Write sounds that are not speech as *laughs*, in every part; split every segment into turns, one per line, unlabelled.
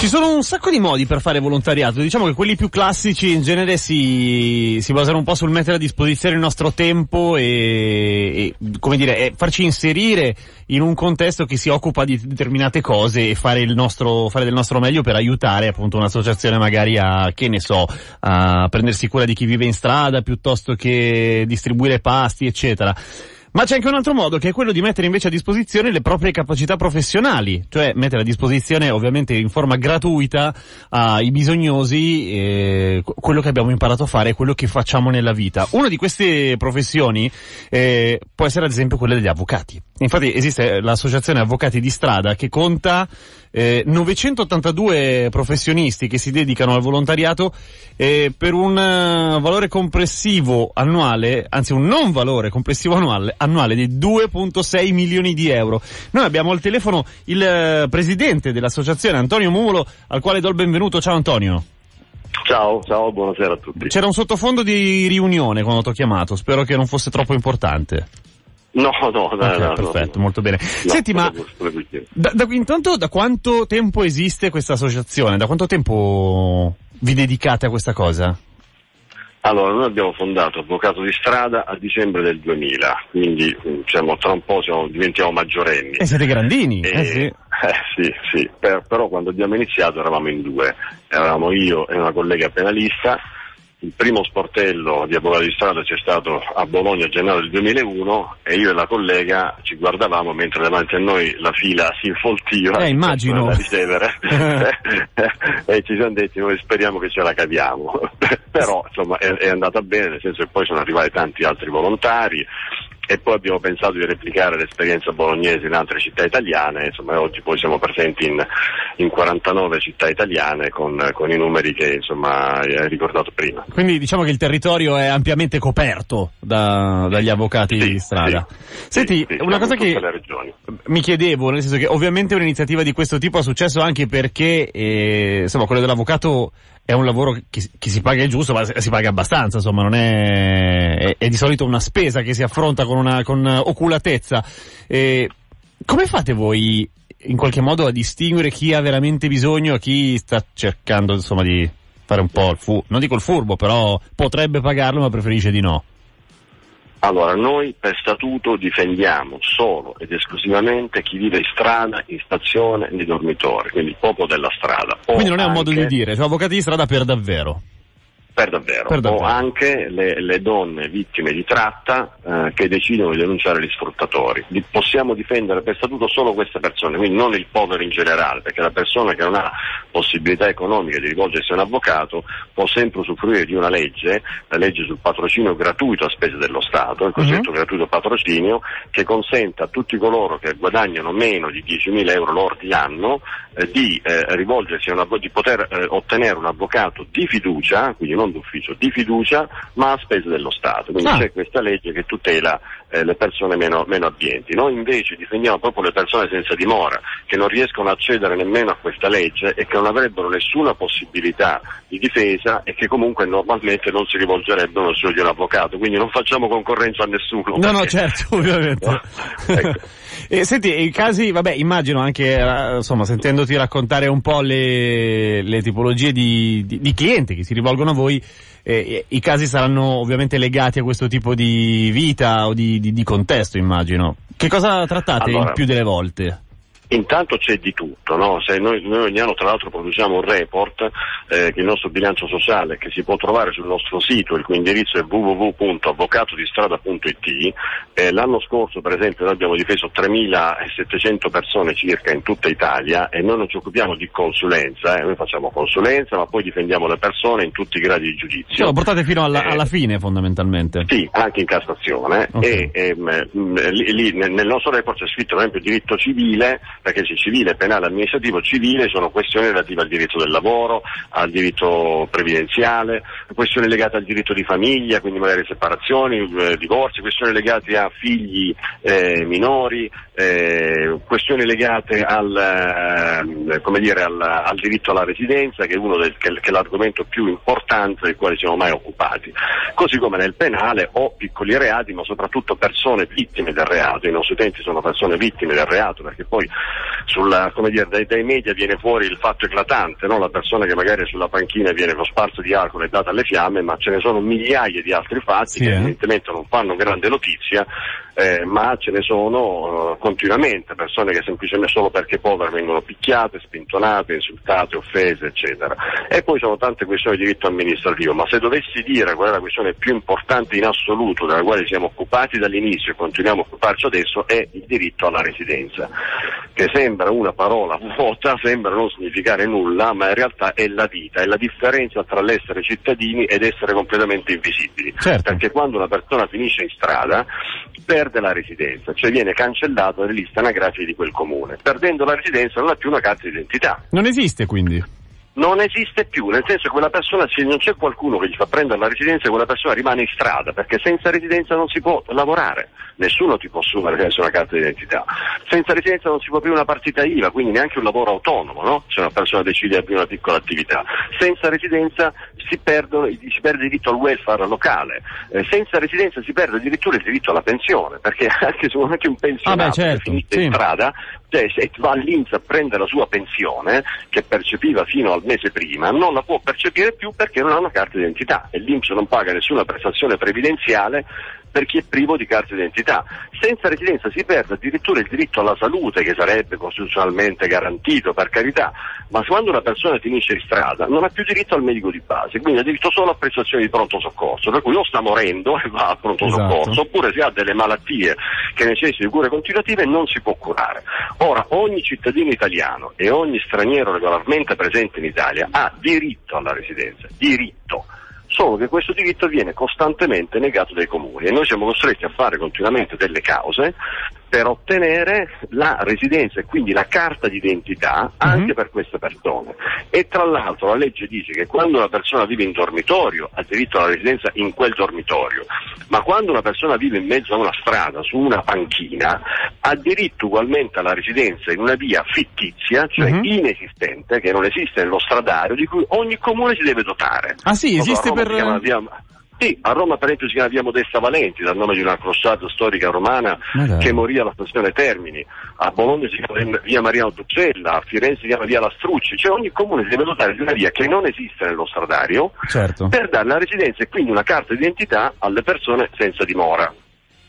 Ci sono un sacco di modi per fare volontariato, diciamo che quelli più classici in genere si, si basano un po' sul mettere a disposizione il nostro tempo e, e come dire, farci inserire in un contesto che si occupa di determinate cose e fare il nostro, fare del nostro meglio per aiutare appunto un'associazione magari a, che ne so, a prendersi cura di chi vive in strada piuttosto che distribuire pasti, eccetera. Ma c'è anche un altro modo che è quello di mettere invece a disposizione le proprie capacità professionali, cioè mettere a disposizione ovviamente in forma gratuita ai bisognosi eh, quello che abbiamo imparato a fare, quello che facciamo nella vita. Una di queste professioni eh, può essere ad esempio quella degli avvocati. Infatti esiste l'associazione Avvocati di Strada che conta eh, 982 professionisti che si dedicano al volontariato eh, per un uh, valore complessivo annuale, anzi un non valore complessivo annuale, annuale di 2.6 milioni di euro. Noi abbiamo al telefono il uh, presidente dell'associazione Antonio Mumolo al quale do il benvenuto. Ciao Antonio.
Ciao, ciao, buonasera a tutti.
C'era un sottofondo di riunione quando ti ho chiamato, spero che non fosse troppo importante.
No, no, no,
okay,
no
perfetto,
no,
molto bene. Senti, ma da, da, intanto da quanto tempo esiste questa associazione? Da quanto tempo vi dedicate a questa cosa?
Allora, noi abbiamo fondato Avvocato di Strada a dicembre del 2000, quindi diciamo, tra un po' siamo, diventiamo maggiorenni.
E siete grandini?
E,
eh sì,
eh, sì, sì. Per, però quando abbiamo iniziato eravamo in due, eravamo io e una collega penalista il primo sportello di avvocati di strada c'è stato a Bologna a gennaio del 2001 e io e la collega ci guardavamo mentre davanti a noi la fila si infoltiva
eh, immagino.
da ricevere *laughs* *laughs* e ci siamo detti noi speriamo che ce la caviamo *laughs* però insomma è, è andata bene nel senso che poi sono arrivati tanti altri volontari e poi abbiamo pensato di replicare l'esperienza bolognese in altre città italiane, insomma oggi poi siamo presenti in, in 49 città italiane con, con, i numeri che insomma hai ricordato prima.
Quindi diciamo che il territorio è ampiamente coperto da, dagli avvocati
sì,
di strada.
Sì,
Senti,
sì,
una cosa che mi chiedevo, nel senso che ovviamente un'iniziativa di questo tipo è successo anche perché eh, insomma quello dell'avvocato è un lavoro che, che, si paga il giusto, ma si paga abbastanza, insomma, non è, è, è di solito una spesa che si affronta con, una, con oculatezza. E come fate voi in qualche modo a distinguere chi ha veramente bisogno e chi sta cercando, insomma, di fare un po' il fu, non dico il furbo, però potrebbe pagarlo ma preferisce di no?
Allora, noi per statuto difendiamo solo ed esclusivamente chi vive in strada, in stazione, nei dormitori, quindi il popolo della strada.
Quindi non è un modo di dire, cioè avvocati di strada per davvero
per davvero, per davvero. o anche le, le, donne vittime di tratta eh, che decidono di denunciare gli sfruttatori. Di, possiamo difendere per statuto solo queste persone, quindi non il povero in generale, perché la persona che non ha possibilità economica di rivolgersi a un avvocato può sempre usufruire di una legge, la legge sul patrocinio gratuito a spese dello Stato, il cosiddetto uh-huh. gratuito patrocinio, che consente a tutti coloro che guadagnano meno di 10.000 euro lordi l'anno eh, di, eh, rivolgersi a una, di poter eh, ottenere un avvocato di fiducia, quindi non d'ufficio, di fiducia, ma a spese dello Stato. Quindi ah. c'è questa legge che tutela eh, le persone meno, meno, abbienti. Noi invece difendiamo proprio le persone senza dimora, che non riescono a accedere nemmeno a questa legge e che non avrebbero nessuna possibilità di difesa e che comunque normalmente non si rivolgerebbero al suo di un avvocato. Quindi non facciamo concorrenza a nessuno.
No, no, certo, *laughs* ovviamente. No? Ecco. *laughs* E senti, i casi, vabbè, immagino anche, eh, insomma, sentendoti raccontare un po' le, le tipologie di, di, di, clienti che si rivolgono a voi, eh, i casi saranno ovviamente legati a questo tipo di vita o di, di contesto, immagino. Che cosa trattate allora, il più delle volte?
Intanto c'è di tutto, no? noi, noi, ogni anno tra l'altro produciamo un report eh, il nostro bilancio sociale che si può trovare sul nostro sito, il cui indirizzo è www.avvocatodistrada.it. Eh, l'anno scorso per esempio noi abbiamo difeso 3.700 persone circa in tutta Italia e noi non ci occupiamo di consulenza, eh? noi facciamo consulenza ma poi difendiamo le persone in tutti i gradi di giudizio.
Cioè, lo portate fino alla, alla, fine fondamentalmente?
Sì, anche in Cassazione okay. e ehm, lì, lì nel nostro report c'è scritto per esempio diritto civile perché c'è civile, penale, amministrativo, civile sono questioni relative al diritto del lavoro, al diritto previdenziale, questioni legate al diritto di famiglia, quindi magari separazioni, eh, divorzi, questioni legate a figli eh, minori, eh, questioni legate al, eh, dire, al, al, diritto alla residenza, che è, del, che, che è l'argomento più importante del quale siamo mai occupati. Così come nel penale o piccoli reati, ma soprattutto persone vittime del reato. I nostri utenti sono persone vittime del reato, perché poi sulla, dire, dai, dai, media viene fuori il fatto eclatante, no? la persona che magari sulla panchina viene cosparsa di alcol e data alle fiamme, ma ce ne sono migliaia di altri fatti sì, che eh? evidentemente non fanno grande notizia, eh, ma ce ne sono uh, continuamente, persone che semplicemente solo perché povere vengono picchiate, spintonate, insultate, offese, eccetera. E poi sono tante questioni di diritto amministrativo, ma se dovessi dire qual è la questione più importante in assoluto della quale siamo occupati dall'inizio e continuiamo a occuparci adesso è il diritto alla residenza, che sembra una parola vuota, sembra non significare nulla, ma in realtà è la vita, è la differenza tra l'essere cittadini ed essere completamente invisibili. Certo. Perché quando una persona finisce in strada perde la residenza, cioè viene cancellato dalle liste anagrafiche di quel comune. Perdendo la residenza non ha più una carta di identità.
Non esiste quindi?
Non esiste più, nel senso che quella persona, se non c'è qualcuno che gli fa prendere la residenza, quella persona rimane in strada, perché senza residenza non si può lavorare, nessuno ti può assumere senza una carta d'identità. Senza residenza non si può aprire una partita IVA, quindi neanche un lavoro autonomo, no? se una persona decide di aprire una piccola attività. Senza residenza si, perdono, si perde il diritto al welfare locale, eh, senza residenza si perde addirittura il diritto alla pensione, perché *laughs* anche se anche un pensionato ah beh, certo, finito sì. in strada cioè, se va all'Inps a prendere la sua pensione, che percepiva fino al mese prima, non la può percepire più perché non ha una carta d'identità e l'Inps non paga nessuna prestazione previdenziale per chi è privo di carta d'identità. Senza residenza si perde addirittura il diritto alla salute che sarebbe costituzionalmente garantito, per carità, ma quando una persona finisce in strada non ha più diritto al medico di base, quindi ha diritto solo a prestazioni di pronto soccorso, per cui o sta morendo *laughs* e va al pronto esatto. soccorso, oppure se ha delle malattie che necessitano di cure continuative non si può curare. Ora, ogni cittadino italiano e ogni straniero regolarmente presente in Italia ha diritto alla residenza, diritto solo che questo diritto viene costantemente negato dai comuni e noi siamo costretti a fare continuamente delle cause per ottenere la residenza e quindi la carta d'identità anche mm-hmm. per queste persone. E tra l'altro la legge dice che quando una persona vive in dormitorio ha diritto alla residenza in quel dormitorio, ma quando una persona vive in mezzo a una strada, su una panchina, ha diritto ugualmente alla residenza in una via fittizia, cioè mm-hmm. inesistente, che non esiste nello stradario, di cui ogni comune si deve dotare.
Ah sì, esiste per...
Sì, a Roma per esempio si chiama via Modesta Valenti, dal nome di una crociata storica romana che morì alla stazione Termini, a Bologna si chiama via Mariano Tuccella, a Firenze si chiama via Lastrucci, cioè ogni comune si deve dotare di una via che non esiste nello stradario certo. per dare la residenza e quindi una carta d'identità alle persone senza dimora.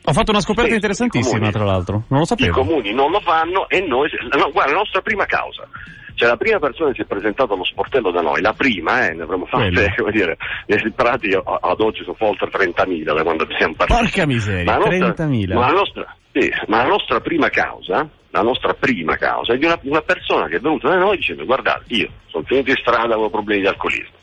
Ho fatto una scoperta interessantissima, comuni, tra l'altro. Non lo sapevo.
I comuni non lo fanno e noi. No, guarda, la nostra prima causa. Cioè la prima persona che si è presentata allo sportello da noi, la prima, eh, ne avremmo fatte, *laughs* come dire, nei prati ad oggi sono oltre 30.000 da quando siamo partiti.
Porca miseria, ma 30.000.
Ma la nostra, sì, ma la nostra prima causa, la nostra prima causa è di una, una persona che è venuta da noi dicendo guardate, io sono finito in strada, avevo problemi di alcolismo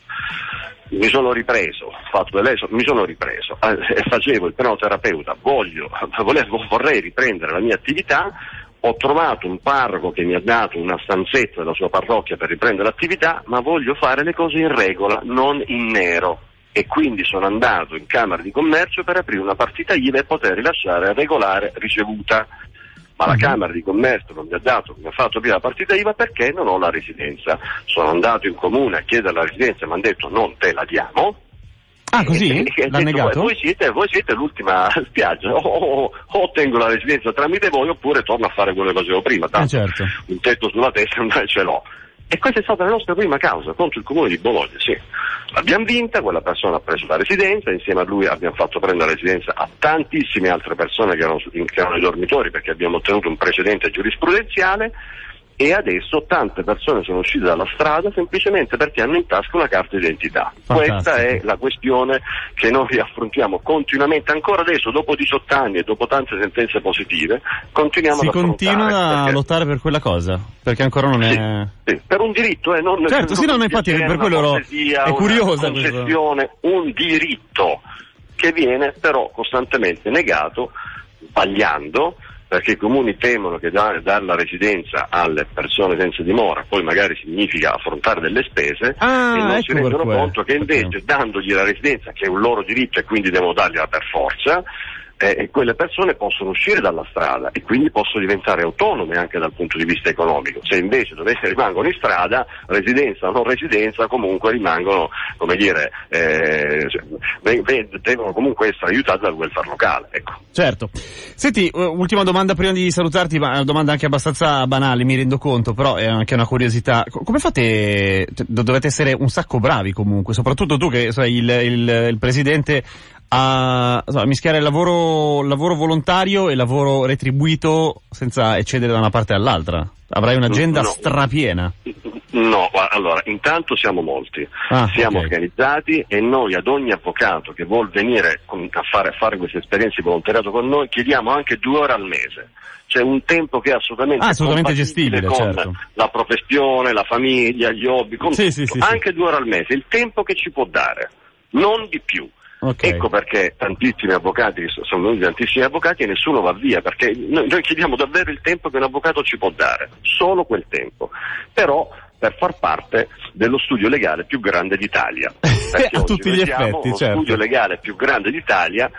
mi sono ripreso, delle, mi sono ripreso eh, e facevo il penoterapeuta, voglio, *laughs* volevo, vorrei riprendere la mia attività, ho trovato un parroco che mi ha dato una stanzetta della sua parrocchia per riprendere l'attività, ma voglio fare le cose in regola, non in nero. E quindi sono andato in Camera di Commercio per aprire una partita IVA e poter rilasciare regolare ricevuta. Ma la mhm. Camera di Commercio non mi ha dato, mi ha fatto aprire la partita IVA perché non ho la residenza. Sono andato in comune a chiedere la residenza e mi hanno detto non te la diamo,
Ah, così? L'ha negato?
Voi siete, voi siete, l'ultima *laughs* spiaggia, o, o, o, ottengo la residenza tramite voi oppure torno a fare quello che facevo prima, tanto eh certo. un tetto sulla testa *laughs* non ce l'ho. E questa è stata la nostra prima causa contro il comune di Bologna, sì. L'abbiamo vinta, quella persona ha preso la residenza, insieme a lui abbiamo fatto prendere la residenza a tantissime altre persone che erano, che erano nei dormitori perché abbiamo ottenuto un precedente giurisprudenziale e adesso tante persone sono uscite dalla strada semplicemente perché hanno in tasca una carta d'identità. Fantastico. Questa è la questione che noi *laughs* affrontiamo continuamente, ancora adesso, dopo 18 anni e dopo tante sentenze positive, continuiamo
si
ad
continua a lottare per quella cosa, perché ancora non è...
Sì, per un diritto, eh, non
Certo, sì, no, infatti per quello ero... è curiosa
concessione, un diritto che viene però costantemente negato, sbagliando, perché i comuni temono che dare la residenza alle persone senza dimora poi magari significa affrontare delle spese
ah,
e non
ecco
si rendono conto che invece dandogli la residenza, che è un loro diritto e quindi devono dargliela per forza, eh, quelle persone possono uscire dalla strada e quindi possono diventare autonome anche dal punto di vista economico. Se invece dovesse rimangono in strada, residenza o non residenza, comunque rimangono, come dire, eh, devono comunque essere aiutati dal welfare locale. Ecco.
Certo. Senti, ultima domanda prima di salutarti, ma una domanda anche abbastanza banale, mi rendo conto, però è anche una curiosità. Come fate? Dovete essere un sacco bravi comunque, soprattutto tu che sei il, il, il presidente a insomma, mischiare il lavoro, lavoro, volontario e lavoro retribuito senza eccedere da una parte all'altra. Avrai un'agenda no. strapiena.
No, allora, intanto siamo molti, ah, siamo okay. organizzati e noi ad ogni avvocato che vuol venire a fare, a fare queste esperienze di volontariato con noi chiediamo anche due ore al mese. C'è un tempo che è assolutamente,
ah, assolutamente gestibile
con
certo.
la professione, la famiglia, gli hobby, sì, sì, sì, anche due ore al mese, il tempo che ci può dare, non di più. Okay. Ecco perché tantissimi avvocati, sono venuti tantissimi avvocati e nessuno va via, perché noi, noi chiediamo davvero il tempo che un avvocato ci può dare, solo quel tempo. Però per far parte dello studio legale più grande d'Italia. *laughs*
a tutti gli effetti,
lo
certo.
studio legale più grande d'Italia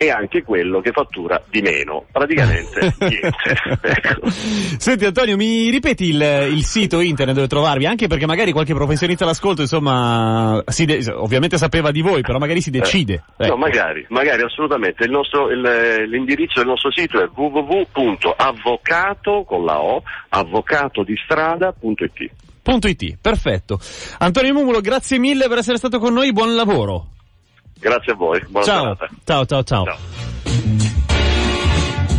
e anche quello che fattura di meno, praticamente *laughs* niente. ecco.
Senti Antonio, mi ripeti il, il, sito internet dove trovarvi? Anche perché magari qualche professionista all'ascolto, insomma, de- ovviamente sapeva di voi, però magari si decide.
Eh, ecco. No, magari, magari assolutamente. Il nostro, il, l'indirizzo del nostro sito è www.avvocato con la O, avvocatodistrada.it.
It. Perfetto. Antonio Mumulo, grazie mille per essere stato con noi, buon lavoro.
Grazie a voi, buona
ciao. ciao. Ciao, ciao, ciao.